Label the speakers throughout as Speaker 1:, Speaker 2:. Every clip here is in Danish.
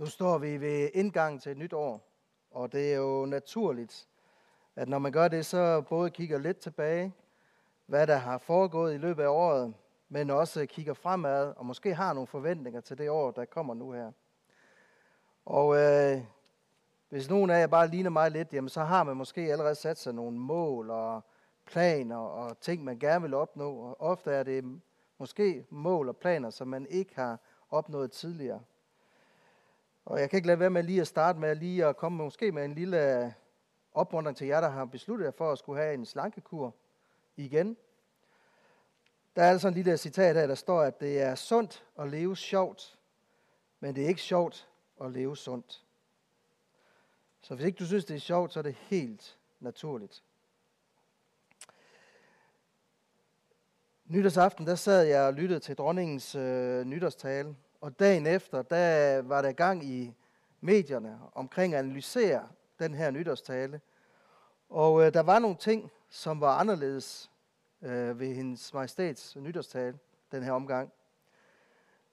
Speaker 1: Nu står vi ved indgangen til et nyt år, og det er jo naturligt, at når man gør det, så både kigger lidt tilbage, hvad der har foregået i løbet af året, men også kigger fremad og måske har nogle forventninger til det år, der kommer nu her. Og øh, hvis nogen af jer bare ligner mig lidt, jamen så har man måske allerede sat sig nogle mål og planer og ting, man gerne vil opnå. Og ofte er det måske mål og planer, som man ikke har opnået tidligere. Og jeg kan ikke lade være med lige at starte med lige at komme måske med en lille øh, opmuntring til jer, der har besluttet jer for at skulle have en slankekur igen. Der er altså en lille citat her, der står, at det er sundt at leve sjovt, men det er ikke sjovt at leve sundt. Så hvis ikke du synes, det er sjovt, så er det helt naturligt. Nytårsaften, der sad jeg og lyttede til dronningens øh, nytårstale, og dagen efter, der var der gang i medierne omkring at analysere den her nytårstale. Og øh, der var nogle ting, som var anderledes øh, ved hendes majestæts nytårstale den her omgang.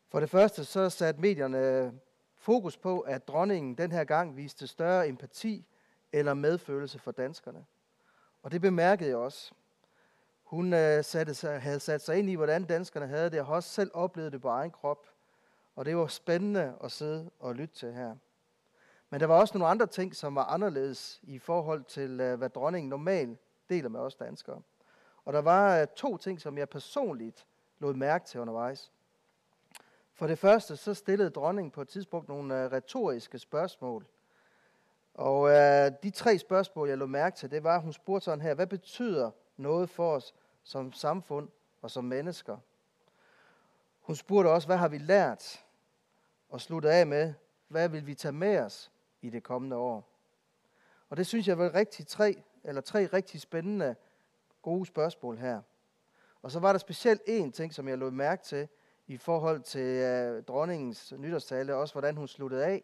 Speaker 1: For det første så satte medierne øh, fokus på, at dronningen den her gang viste større empati eller medfølelse for danskerne. Og det bemærkede jeg også. Hun øh, satte sig, havde sat sig ind i, hvordan danskerne havde det, og har også selv oplevet det på egen krop. Og det var spændende at sidde og lytte til her. Men der var også nogle andre ting, som var anderledes i forhold til, øh, hvad dronningen normalt deler med os danskere. Og der var øh, to ting, som jeg personligt lod mærke til undervejs. For det første, så stillede dronningen på et tidspunkt nogle øh, retoriske spørgsmål. Og øh, de tre spørgsmål, jeg lå mærke til, det var, at hun spurgte sådan her, hvad betyder noget for os som samfund og som mennesker? Hun spurgte også, hvad har vi lært? Og sluttede af med, hvad vil vi tage med os i det kommende år? Og det synes jeg var rigtig tre, eller tre rigtig spændende, gode spørgsmål her. Og så var der specielt en ting, som jeg lod mærke til, i forhold til øh, dronningens nytårstale, også hvordan hun sluttede af.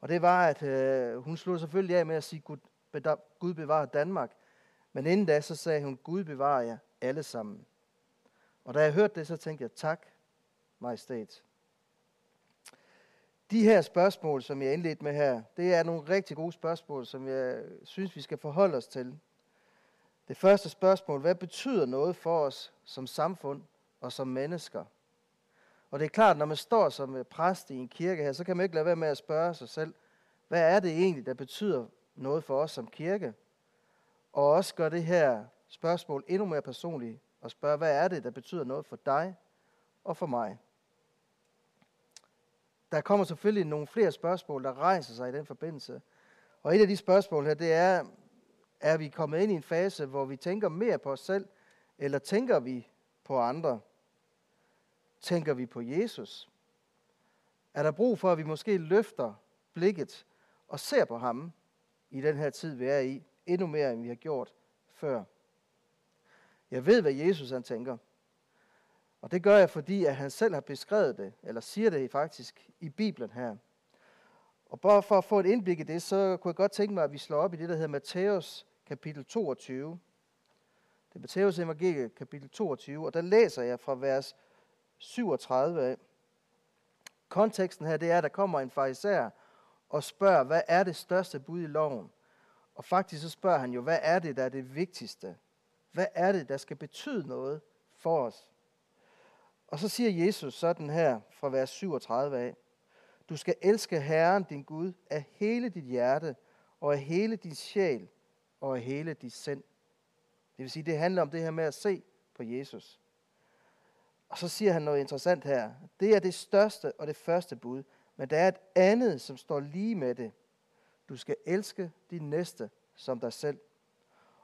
Speaker 1: Og det var, at øh, hun sluttede selvfølgelig af med at sige, Gud, Gud bevarer Danmark. Men inden da, så sagde hun, Gud bevarer jer alle sammen. Og da jeg hørte det, så tænkte jeg, tak, majestæt. De her spørgsmål, som jeg indledte med her, det er nogle rigtig gode spørgsmål, som jeg synes, vi skal forholde os til. Det første spørgsmål, hvad betyder noget for os som samfund og som mennesker? Og det er klart, når man står som præst i en kirke her, så kan man ikke lade være med at spørge sig selv, hvad er det egentlig, der betyder noget for os som kirke? Og også gør det her spørgsmål endnu mere personligt og spørge, hvad er det, der betyder noget for dig og for mig? Der kommer selvfølgelig nogle flere spørgsmål, der rejser sig i den forbindelse. Og et af de spørgsmål her, det er, er vi kommet ind i en fase, hvor vi tænker mere på os selv, eller tænker vi på andre? Tænker vi på Jesus? Er der brug for, at vi måske løfter blikket og ser på ham i den her tid, vi er i, endnu mere, end vi har gjort før? Jeg ved, hvad Jesus han tænker. Og det gør jeg, fordi at han selv har beskrevet det, eller siger det faktisk i Bibelen her. Og bare for at få et indblik i det, så kunne jeg godt tænke mig, at vi slår op i det, der hedder Matthæus kapitel 22. Det er Matthæus evangelie kapitel 22, og der læser jeg fra vers 37 af. Konteksten her, det er, at der kommer en fariser og spørger, hvad er det største bud i loven? Og faktisk så spørger han jo, hvad er det, der er det vigtigste? Hvad er det, der skal betyde noget for os? Og så siger Jesus sådan her fra vers 37 af. Du skal elske Herren, din Gud, af hele dit hjerte, og af hele din sjæl, og af hele dit sind. Det vil sige, det handler om det her med at se på Jesus. Og så siger han noget interessant her. Det er det største og det første bud, men der er et andet, som står lige med det. Du skal elske din næste som dig selv.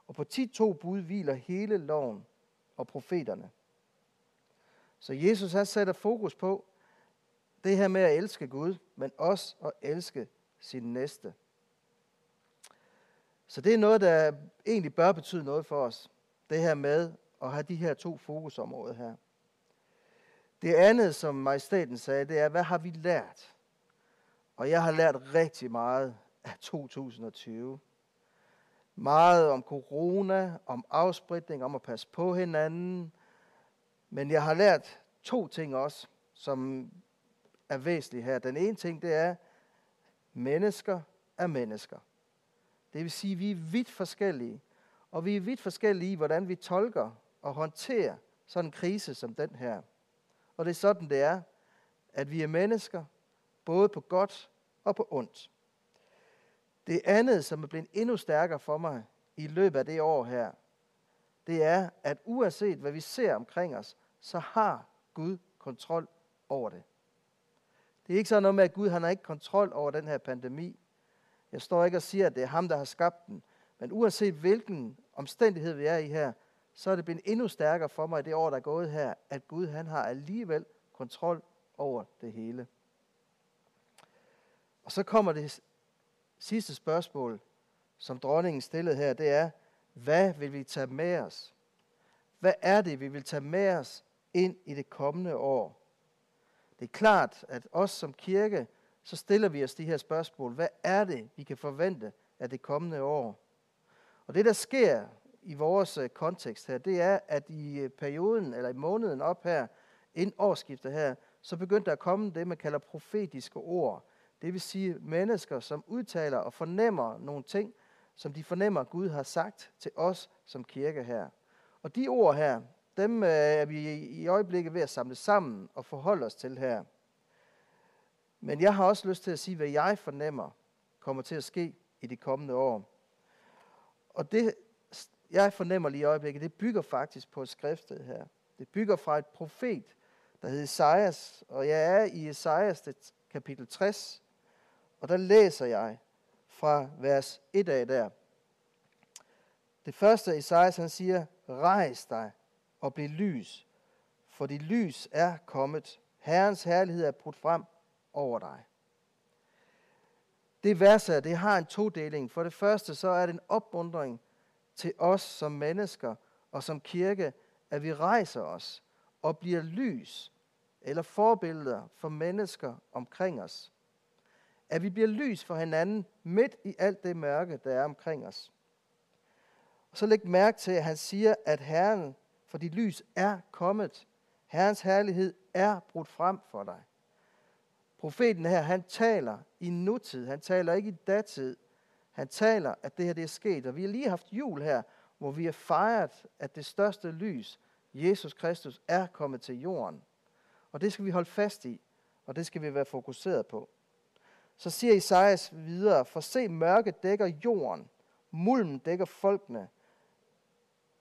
Speaker 1: Og på de to bud hviler hele loven og profeterne. Så Jesus han sætter fokus på det her med at elske Gud, men også at elske sin næste. Så det er noget, der egentlig bør betyde noget for os. Det her med at have de her to fokusområder her. Det andet, som majestaten sagde, det er, hvad har vi lært? Og jeg har lært rigtig meget af 2020. Meget om corona, om afspritning, om at passe på hinanden. Men jeg har lært to ting også, som er væsentlige her. Den ene ting, det er, mennesker er mennesker. Det vil sige, at vi er vidt forskellige. Og vi er vidt forskellige i, hvordan vi tolker og håndterer sådan en krise som den her. Og det er sådan, det er, at vi er mennesker, både på godt og på ondt. Det andet, som er blevet endnu stærkere for mig i løbet af det år her, det er, at uanset hvad vi ser omkring os, så har Gud kontrol over det. Det er ikke sådan noget med, at Gud han har ikke kontrol over den her pandemi. Jeg står ikke og siger, at det er ham, der har skabt den. Men uanset hvilken omstændighed vi er i her, så er det blevet endnu stærkere for mig i det år, der er gået her, at Gud han har alligevel kontrol over det hele. Og så kommer det sidste spørgsmål, som dronningen stillede her, det er, hvad vil vi tage med os? Hvad er det, vi vil tage med os ind i det kommende år? Det er klart, at os som kirke, så stiller vi os de her spørgsmål. Hvad er det, vi kan forvente af det kommende år? Og det, der sker i vores øh, kontekst her, det er, at i øh, perioden, eller i måneden op her, inden årsskiftet her, så begyndte der at komme det, man kalder profetiske ord. Det vil sige mennesker, som udtaler og fornemmer nogle ting, som de fornemmer, at Gud har sagt til os som kirke her. Og de ord her, dem øh, er vi i øjeblikket ved at samle sammen og forholde os til her. Men jeg har også lyst til at sige, hvad jeg fornemmer kommer til at ske i de kommende år. Og det, jeg fornemmer lige i øjeblikket, det bygger faktisk på et skriftet her. Det bygger fra et profet, der hedder Esajas, og jeg er i Esajas det kapitel 60, og der læser jeg fra vers 1 af der. Det første Esajas, han siger, rejs dig og bliv lys, for dit lys er kommet. Herrens herlighed er brudt frem over dig. Det vers her, det har en todeling. For det første, så er det en opmundring til os som mennesker og som kirke, at vi rejser os og bliver lys eller forbilleder for mennesker omkring os. At vi bliver lys for hinanden midt i alt det mørke, der er omkring os. Og så læg mærke til, at han siger, at Herren for dit lys er kommet. Herrens herlighed er brudt frem for dig. Profeten her, han taler i nutid. Han taler ikke i datid. Han taler, at det her det er sket. Og vi har lige haft jul her, hvor vi har fejret, at det største lys, Jesus Kristus, er kommet til jorden. Og det skal vi holde fast i, og det skal vi være fokuseret på. Så siger Isaias videre, for se mørket dækker jorden, mulmen dækker folkene,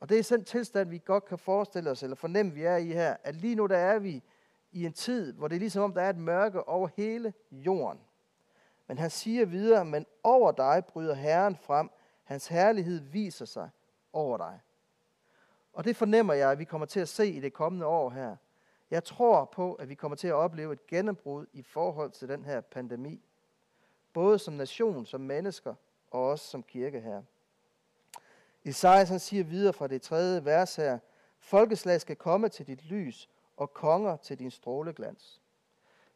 Speaker 1: og det er sådan en tilstand, vi godt kan forestille os, eller fornemme, vi er i her, at lige nu der er vi i en tid, hvor det er ligesom om, der er et mørke over hele jorden. Men han siger videre, men over dig bryder Herren frem, hans herlighed viser sig over dig. Og det fornemmer jeg, at vi kommer til at se i det kommende år her. Jeg tror på, at vi kommer til at opleve et gennembrud i forhold til den her pandemi. Både som nation, som mennesker og også som kirke her. Esajas han siger videre fra det tredje vers her, Folkeslag skal komme til dit lys, og konger til din stråleglans.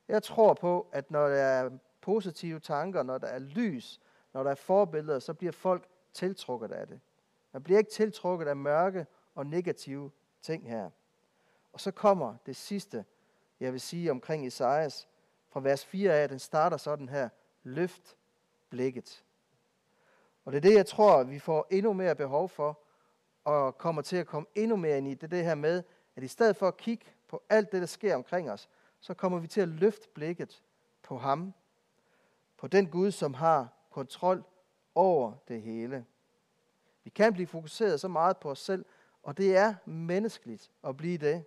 Speaker 1: Jeg tror på, at når der er positive tanker, når der er lys, når der er forbilleder, så bliver folk tiltrukket af det. Man bliver ikke tiltrukket af mørke og negative ting her. Og så kommer det sidste, jeg vil sige omkring Esajas, fra vers 4 af, den starter sådan her, løft blikket. Og det er det, jeg tror, vi får endnu mere behov for, og kommer til at komme endnu mere ind i. Det er det her med, at i stedet for at kigge på alt det, der sker omkring os, så kommer vi til at løfte blikket på ham. På den Gud, som har kontrol over det hele. Vi kan blive fokuseret så meget på os selv, og det er menneskeligt at blive det.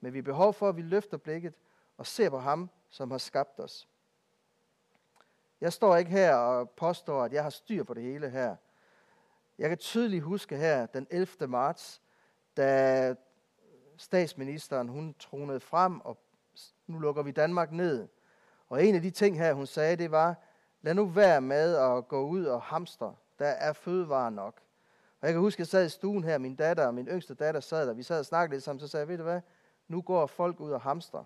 Speaker 1: Men vi har behov for, at vi løfter blikket og ser på ham, som har skabt os. Jeg står ikke her og påstår, at jeg har styr på det hele her. Jeg kan tydeligt huske her den 11. marts, da statsministeren hun tronede frem, og nu lukker vi Danmark ned. Og en af de ting her, hun sagde, det var, lad nu være med at gå ud og hamstre. Der er fødevarer nok. Og jeg kan huske, at jeg sad i stuen her, min datter og min yngste datter sad der. Vi sad og snakkede lidt sammen, så sagde jeg, ved du hvad, nu går folk ud og hamstrer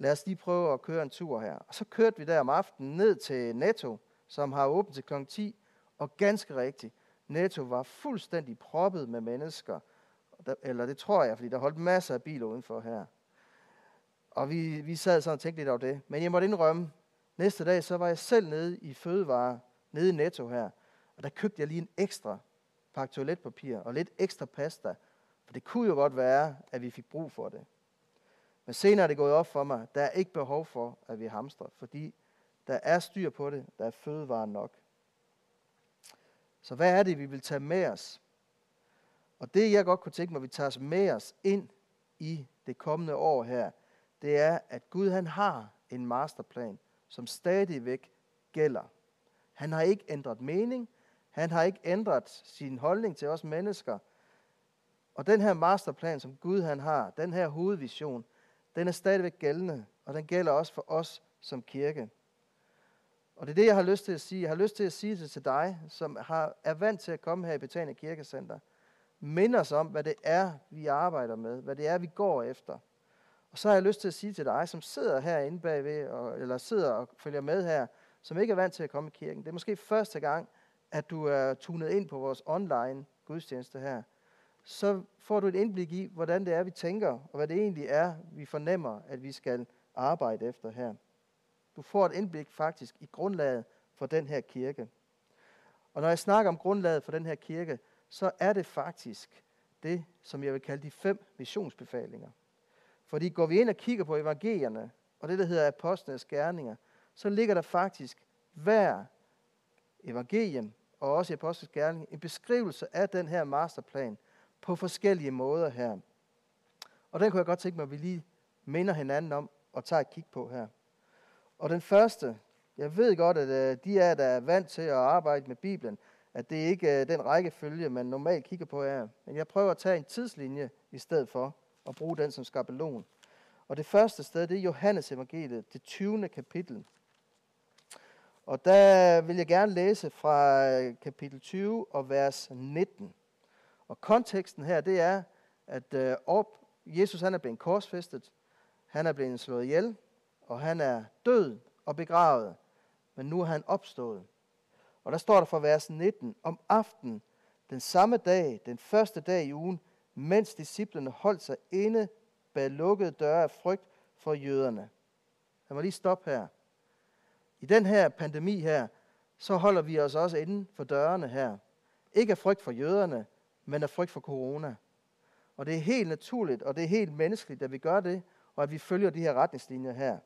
Speaker 1: lad os lige prøve at køre en tur her. Og så kørte vi der om aftenen ned til Netto, som har åbent til kl. 10, og ganske rigtigt, Netto var fuldstændig proppet med mennesker. Eller det tror jeg, fordi der holdt masser af biler udenfor her. Og vi, vi sad sådan og tænkte lidt over det. Men jeg måtte indrømme, Næste dag, så var jeg selv nede i fødevare, nede i Netto her, og der købte jeg lige en ekstra pakke toiletpapir og lidt ekstra pasta, for det kunne jo godt være, at vi fik brug for det. Men senere er det gået op for mig, der er ikke behov for, at vi hamstrer, fordi der er styr på det, der er fødevare nok. Så hvad er det, vi vil tage med os? Og det, jeg godt kunne tænke mig, at vi tager os med os ind i det kommende år her, det er, at Gud han har en masterplan, som stadigvæk gælder. Han har ikke ændret mening. Han har ikke ændret sin holdning til os mennesker. Og den her masterplan, som Gud han har, den her hovedvision, den er stadigvæk gældende, og den gælder også for os som kirke. Og det er det, jeg har lyst til at sige. Jeg har lyst til at sige det til dig, som har, er vant til at komme her i Betania Kirkecenter. Mind os om, hvad det er, vi arbejder med, hvad det er, vi går efter. Og så har jeg lyst til at sige til dig, som sidder herinde bagved, og, eller sidder og følger med her, som ikke er vant til at komme i kirken. Det er måske første gang, at du er tunet ind på vores online gudstjeneste her. Så får du et indblik i, hvordan det er, vi tænker, og hvad det egentlig er, vi fornemmer, at vi skal arbejde efter her. Du får et indblik faktisk i grundlaget for den her kirke. Og når jeg snakker om grundlaget for den her kirke, så er det faktisk det, som jeg vil kalde de fem missionsbefalinger. Fordi går vi ind og kigger på evangelierne, og det, der hedder apostlenes gerninger, så ligger der faktisk hver evangelium, og også i apostlenes gerning, en beskrivelse af den her masterplan på forskellige måder her. Og den kunne jeg godt tænke mig, at vi lige minder hinanden om og tager et kig på her. Og den første, jeg ved godt, at øh, de er, der er vant til at arbejde med Bibelen, at det ikke er den rækkefølge, man normalt kigger på her. Men jeg prøver at tage en tidslinje i stedet for og bruge den som skabelon. Og det første sted, det er Johannes evangeliet, det 20. kapitel. Og der vil jeg gerne læse fra øh, kapitel 20 og vers 19. Og konteksten her, det er, at øh, op, Jesus han er blevet korsfæstet, han er blevet slået ihjel, og han er død og begravet, men nu er han opstået. Og der står der fra vers 19, om aftenen, den samme dag, den første dag i ugen, mens disciplene holdt sig inde bag lukkede døre af frygt for jøderne. Lad mig lige stoppe her. I den her pandemi her, så holder vi os også inde for dørene her. Ikke af frygt for jøderne, men af frygt for corona. Og det er helt naturligt, og det er helt menneskeligt, at vi gør det, og at vi følger de her retningslinjer her.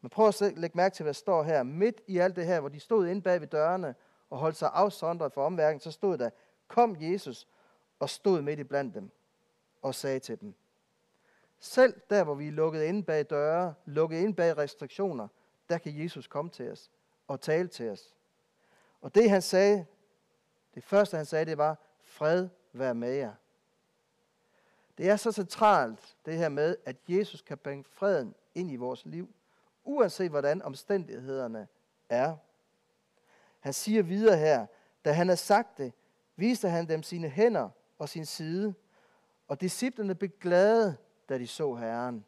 Speaker 1: Men prøv at lægge mærke til, hvad der står her. Midt i alt det her, hvor de stod inde bag ved dørene og holdt sig afsondret for omverdenen, så stod der, kom Jesus og stod midt i blandt dem og sagde til dem, selv der, hvor vi er lukket inde bag døre, lukket inde bag restriktioner, der kan Jesus komme til os og tale til os. Og det han sagde, det første han sagde, det var, fred vær med jer. Det er så centralt, det her med, at Jesus kan bringe freden ind i vores liv, uanset hvordan omstændighederne er. Han siger videre her, da han har sagt det, viste han dem sine hænder og sin side, og disciplerne blev glade, da de så Herren.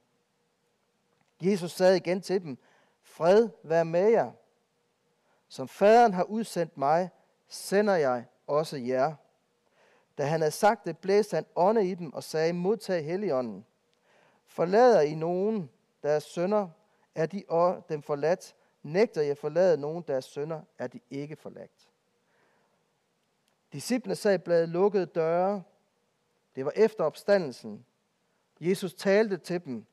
Speaker 1: Jesus sagde igen til dem, fred vær med jer. Som faderen har udsendt mig, sender jeg også jer. Da han havde sagt det, blæste han ånde i dem og sagde, modtag heligånden. Forlader I nogen deres sønder, er de dem forladt. Nægter jeg forlade nogen deres sønder, er de ikke forladt. Disciplene sad bladet lukkede døre. Det var efter opstandelsen. Jesus talte til dem,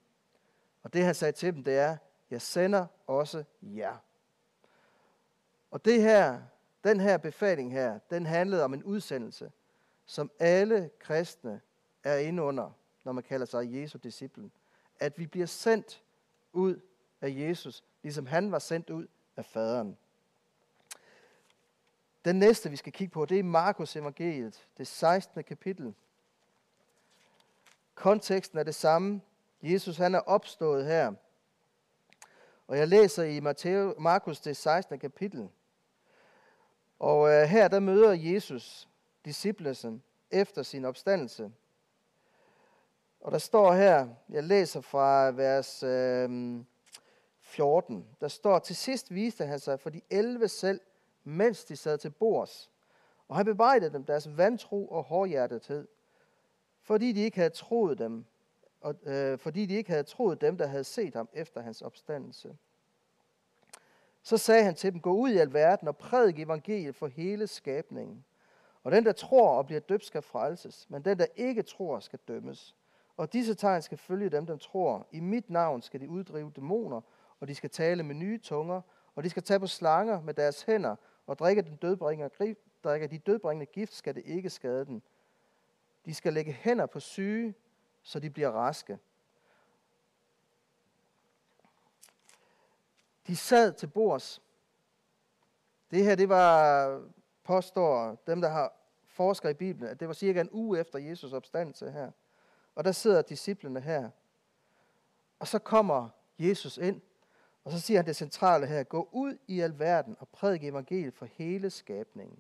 Speaker 1: og det han sagde til dem, det er, jeg sender også jer. Og det her, den her befaling her, den handlede om en udsendelse, som alle kristne er inde under, når man kalder sig Jesu disciplen. At vi bliver sendt ud af Jesus, ligesom han var sendt ud af faderen. Den næste, vi skal kigge på, det er Markus evangeliet, det 16. kapitel. Konteksten er det samme. Jesus han er opstået her. Og jeg læser i Matthæus, Markus det 16. kapitel. Og øh, her der møder Jesus disciplesen efter sin opstandelse. Og der står her, jeg læser fra vers øh, 14, der står, til sidst viste han sig for de 11 selv, mens de sad til bords. Og han bebrejdede dem deres vantro og hårdhjertethed, fordi de ikke havde troet dem, og, øh, fordi de ikke havde troet dem, der havde set ham efter hans opstandelse. Så sagde han til dem, gå ud i alverden og prædik evangeliet for hele skabningen. Og den, der tror og bliver døbt, skal frelses, men den, der ikke tror, skal dømmes. Og disse tegn skal følge dem, der tror. I mit navn skal de uddrive dæmoner, og de skal tale med nye tunger, og de skal tage på slanger med deres hænder, og drikke, den dødbringende, grib, drikke de dødbringende gift, skal det ikke skade dem. De skal lægge hænder på syge, så de bliver raske. De sad til bords. Det her, det var, påstår dem, der har forsker i Bibelen, at det var cirka en uge efter Jesus opstandelse her. Og der sidder disciplene her. Og så kommer Jesus ind, og så siger han det centrale her, gå ud i alverden og prædik evangeliet for hele skabningen.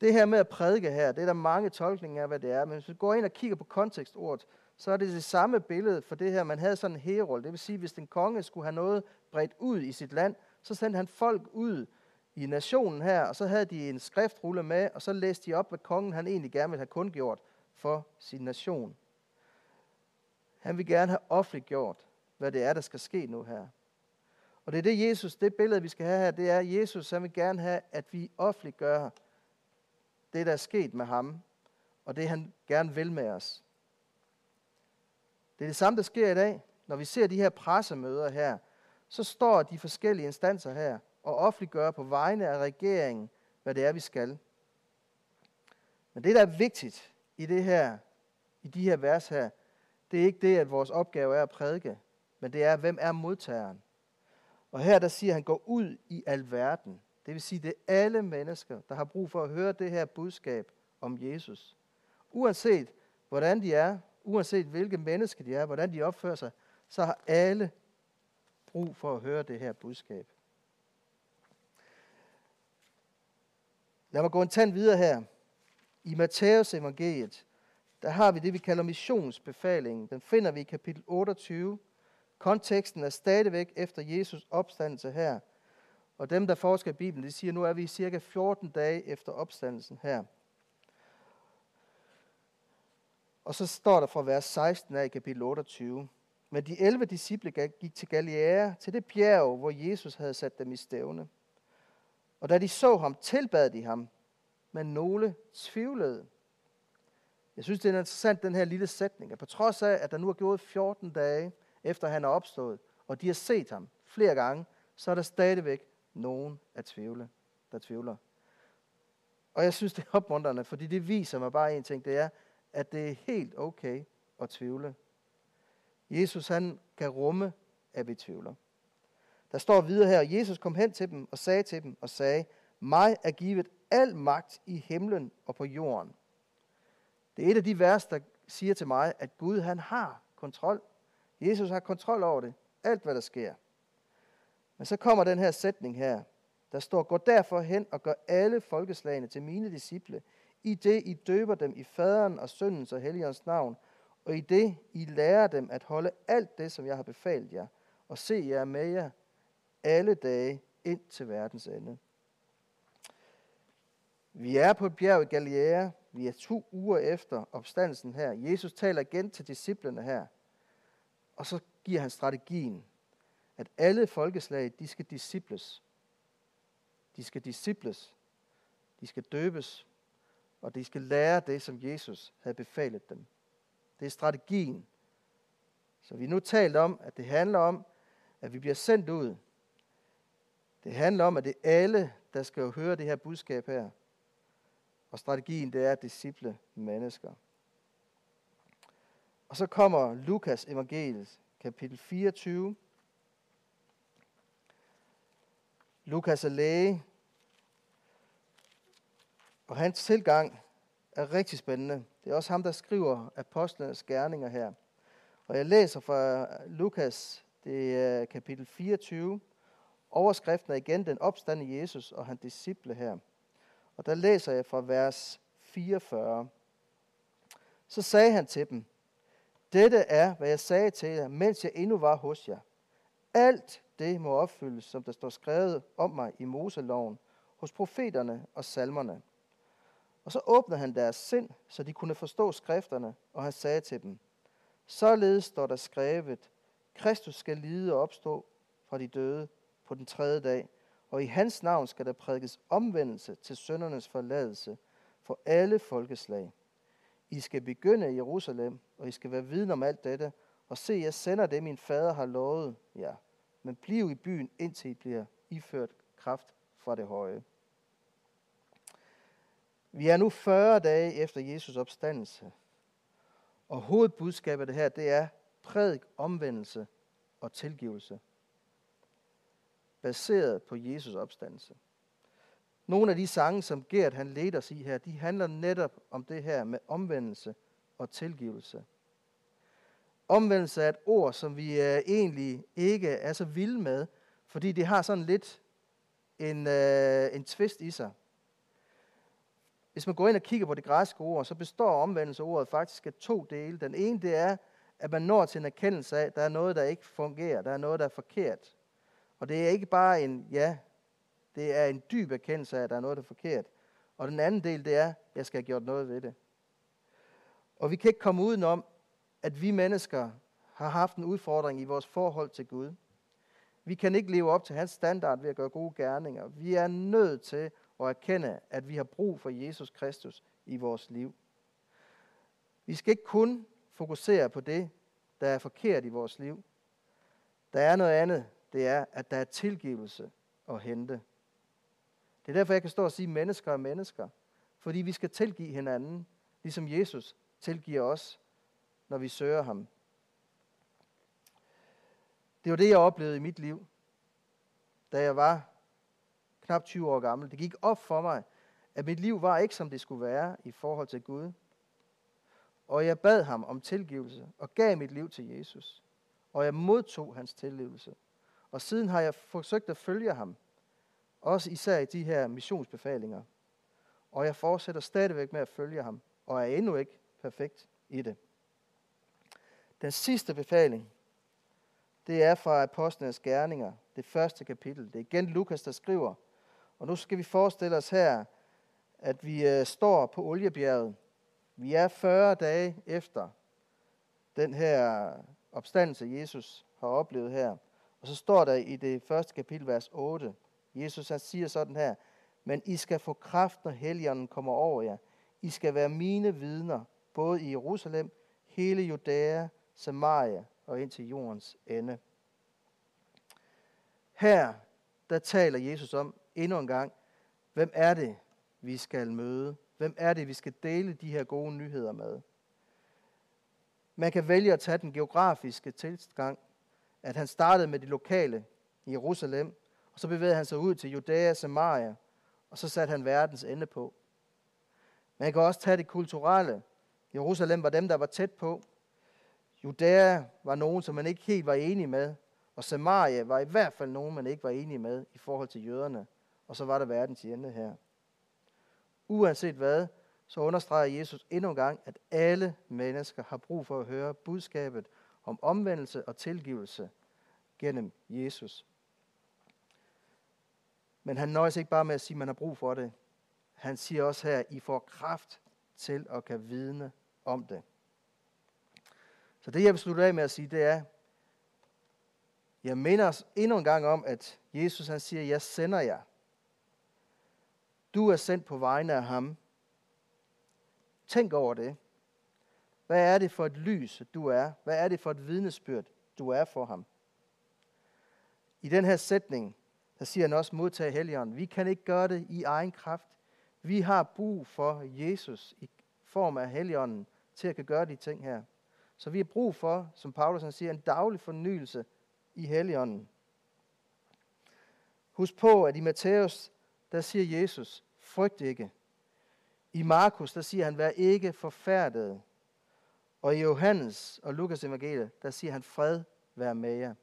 Speaker 1: Det her med at prædike her, det er der mange tolkninger af, hvad det er, men hvis vi går ind og kigger på kontekstordet, så er det det samme billede for det her. Man havde sådan en herold, det vil sige, hvis en konge skulle have noget bredt ud i sit land, så sendte han folk ud i nationen her, og så havde de en skriftrulle med, og så læste de op, hvad kongen han egentlig gerne ville have kundgjort for sin nation. Han vil gerne have offentliggjort, hvad det er, der skal ske nu her. Og det er det Jesus, det billede, vi skal have her, det er, at Jesus han vil gerne have, at vi offentliggør det, der er sket med ham, og det han gerne vil med os. Det er det samme, der sker i dag. Når vi ser de her pressemøder her, så står de forskellige instanser her og offentliggøre på vegne af regeringen, hvad det er, vi skal. Men det, der er vigtigt i det her, i de her vers her, det er ikke det, at vores opgave er at prædike, men det er, hvem er modtageren. Og her der siger han, gå ud i alverden. Det vil sige, det er alle mennesker, der har brug for at høre det her budskab om Jesus. Uanset hvordan de er, uanset hvilke mennesker de er, hvordan de opfører sig, så har alle brug for at høre det her budskab. Lad mig gå en tand videre her. I Matthæus evangeliet, der har vi det, vi kalder missionsbefalingen. Den finder vi i kapitel 28. Konteksten er stadigvæk efter Jesus opstandelse her. Og dem, der forsker i Bibelen, de siger, nu er vi cirka 14 dage efter opstandelsen her. Og så står der fra vers 16 af i kapitel 28. Men de 11 disciple gik til Galilea, til det bjerg, hvor Jesus havde sat dem i stævne. Og da de så ham, tilbad de ham, men nogle tvivlede. Jeg synes, det er interessant, den her lille sætning, at på trods af, at der nu er gået 14 dage, efter han er opstået, og de har set ham flere gange, så er der stadigvæk nogen at tvivle, der tvivler. Og jeg synes, det er opmuntrende, fordi det viser mig bare en ting, det er, at det er helt okay at tvivle. Jesus han kan rumme, at vi tvivler. Der står videre her, Jesus kom hen til dem og sagde til dem og sagde, mig er givet al magt i himlen og på jorden. Det er et af de vers, der siger til mig, at Gud han har kontrol. Jesus har kontrol over det. Alt hvad der sker. Men så kommer den her sætning her. Der står, gå derfor hen og gør alle folkeslagene til mine disciple, i det I døber dem i faderen og søndens og helligåndens navn, og i det I lærer dem at holde alt det, som jeg har befalt jer, og se jer med jer alle dage ind til verdens ende. Vi er på et bjerg i Galilea. Vi er to uger efter opstandelsen her. Jesus taler igen til disciplene her. Og så giver han strategien, at alle folkeslag, de skal disciples. De skal disciples. De skal døbes. Og de skal lære det, som Jesus havde befalet dem. Det er strategien. Så vi nu talt om, at det handler om, at vi bliver sendt ud. Det handler om, at det er alle, der skal høre det her budskab her. Og strategien, det er at disciple mennesker. Og så kommer Lukas evangeliet, kapitel 24. Lukas er læge, og hans tilgang er rigtig spændende. Det er også ham, der skriver apostlenes gerninger her. Og jeg læser fra Lukas, det er kapitel 24. Overskriften er igen den opstande Jesus og hans disciple her. Og der læser jeg fra vers 44. Så sagde han til dem, dette er, hvad jeg sagde til jer, mens jeg endnu var hos jer. Alt det må opfyldes, som der står skrevet om mig i Moseloven, hos profeterne og salmerne. Og så åbnede han deres sind, så de kunne forstå skrifterne, og han sagde til dem, Således står der skrevet, Kristus skal lide og opstå fra de døde på den tredje dag, og i hans navn skal der prædikes omvendelse til søndernes forladelse for alle folkeslag. I skal begynde i Jerusalem, og I skal være viden om alt dette, og se, jeg sender det, min fader har lovet jer. Men bliv i byen, indtil I bliver iført kraft fra det høje. Vi er nu 40 dage efter Jesus opstandelse, og hovedbudskabet af det her, det er prædik, omvendelse og tilgivelse. Baseret på Jesus opstandelse. Nogle af de sange, som Gert han leder os i her, de handler netop om det her med omvendelse og tilgivelse. Omvendelse er et ord, som vi øh, egentlig ikke er så vilde med, fordi det har sådan lidt en, øh, en twist i sig. Hvis man går ind og kigger på det græske ord, så består omvendelseordet faktisk af to dele. Den ene det er, at man når til en erkendelse af, at der er noget, der ikke fungerer, der er noget, der er forkert. Og det er ikke bare en, ja, det er en dyb erkendelse af, at der er noget, der er forkert. Og den anden del, det er, at jeg skal have gjort noget ved det. Og vi kan ikke komme udenom, at vi mennesker har haft en udfordring i vores forhold til Gud. Vi kan ikke leve op til hans standard ved at gøre gode gerninger. Vi er nødt til at erkende, at vi har brug for Jesus Kristus i vores liv. Vi skal ikke kun fokusere på det, der er forkert i vores liv. Der er noget andet. Det er, at der er tilgivelse at hente. Det er derfor, jeg kan stå og sige, at mennesker er mennesker. Fordi vi skal tilgive hinanden, ligesom Jesus tilgiver os, når vi søger ham. Det var det, jeg oplevede i mit liv, da jeg var knap 20 år gammel. Det gik op for mig, at mit liv var ikke, som det skulle være i forhold til Gud. Og jeg bad ham om tilgivelse og gav mit liv til Jesus. Og jeg modtog hans tilgivelse. Og siden har jeg forsøgt at følge ham. Også især i de her missionsbefalinger. Og jeg fortsætter stadigvæk med at følge ham. Og er endnu ikke perfekt i det. Den sidste befaling, det er fra Apostlenes Gerninger, det første kapitel. Det er igen Lukas, der skriver. Og nu skal vi forestille os her, at vi øh, står på oliebjerget. Vi er 40 dage efter den her opstandelse, Jesus har oplevet her. Og så står der i det første kapitel, vers 8, Jesus han siger sådan her, men I skal få kraft, når helgenen kommer over jer. I skal være mine vidner, både i Jerusalem, hele Judæa, Samaria og ind til jordens ende. Her, der taler Jesus om endnu en gang, hvem er det, vi skal møde? Hvem er det, vi skal dele de her gode nyheder med? Man kan vælge at tage den geografiske tilgang, at han startede med de lokale i Jerusalem, og så bevægede han sig ud til Judæa, Samaria, og så satte han verdens ende på. Man kan også tage det kulturelle. Jerusalem var dem, der var tæt på. Judæa var nogen, som man ikke helt var enig med, og Samaria var i hvert fald nogen, man ikke var enig med i forhold til jøderne. Og så var der verdens ende her. Uanset hvad, så understreger Jesus endnu en gang, at alle mennesker har brug for at høre budskabet om omvendelse og tilgivelse gennem Jesus. Men han nøjes ikke bare med at sige, at man har brug for det. Han siger også her, at I får kraft til at kan vidne om det. Så det jeg vil slutte af med at sige, det er, jeg minder os endnu en gang om, at Jesus han siger, jeg sender jer. Du er sendt på vegne af ham. Tænk over det. Hvad er det for et lys, du er? Hvad er det for et vidnesbyrd, du er for ham? I den her sætning, der siger han også, modtag helligånden. Vi kan ikke gøre det i egen kraft. Vi har brug for Jesus i form af helligånden til at kan gøre de ting her. Så vi har brug for, som Paulus han siger, en daglig fornyelse i helligånden. Husk på, at i Matthæus, der siger Jesus, frygt ikke. I Markus, der siger han, vær ikke forfærdet. Og i Johannes og Lukas evangeliet, der siger han, fred vær med jer.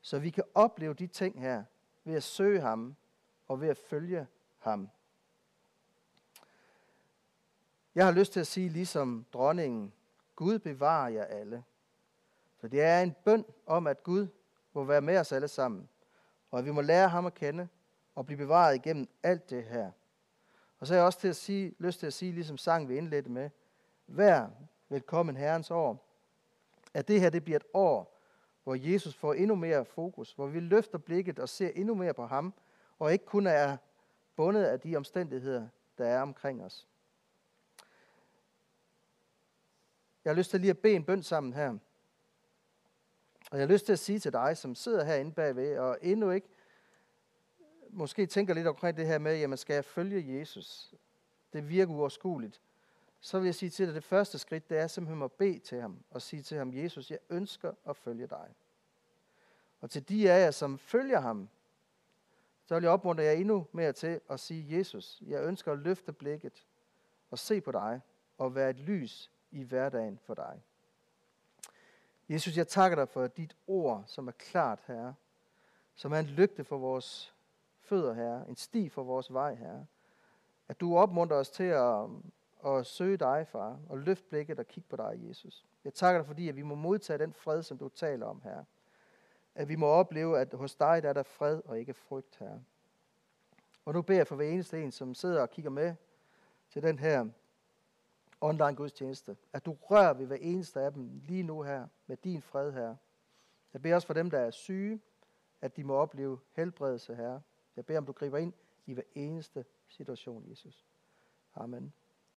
Speaker 1: Så vi kan opleve de ting her ved at søge ham og ved at følge ham. Jeg har lyst til at sige, ligesom dronningen, Gud bevarer jer alle. For det er en bøn om, at Gud må være med os alle sammen, og at vi må lære ham at kende og blive bevaret igennem alt det her. Og så er jeg også til at sige, lyst til at sige, ligesom sang vi indledte med, vær velkommen Herrens år, at det her det bliver et år, hvor Jesus får endnu mere fokus, hvor vi løfter blikket og ser endnu mere på ham, og ikke kun er bundet af de omstændigheder, der er omkring os. Jeg har lyst til lige at bede en bøn sammen her. Og jeg har lyst til at sige til dig, som sidder herinde bagved, og endnu ikke måske tænker lidt omkring det her med, jamen skal jeg følge Jesus? Det virker uoverskueligt. Så vil jeg sige til dig, at det første skridt, det er simpelthen at bede til ham, og sige til ham, Jesus, jeg ønsker at følge dig. Og til de af jer, som følger ham, så vil jeg opmuntre jer endnu mere til at sige, Jesus, jeg ønsker at løfte blikket og se på dig og være et lys i hverdagen for dig. Jesus, jeg takker dig for dit ord, som er klart, Herre, som er en lygte for vores fødder, Herre, en sti for vores vej, Herre. At du opmuntrer os til at, og søge dig, far, og løft blikket og kigge på dig, Jesus. Jeg takker dig, fordi at vi må modtage den fred, som du taler om, Herre. At vi må opleve, at hos dig der er der fred og ikke frygt, Herre. Og nu beder jeg for hver eneste en, som sidder og kigger med til den her online gudstjeneste, at du rører ved hver eneste af dem lige nu her, med din fred her. Jeg beder også for dem, der er syge, at de må opleve helbredelse her. Jeg beder om, du griber ind i hver eneste situation, Jesus. Amen.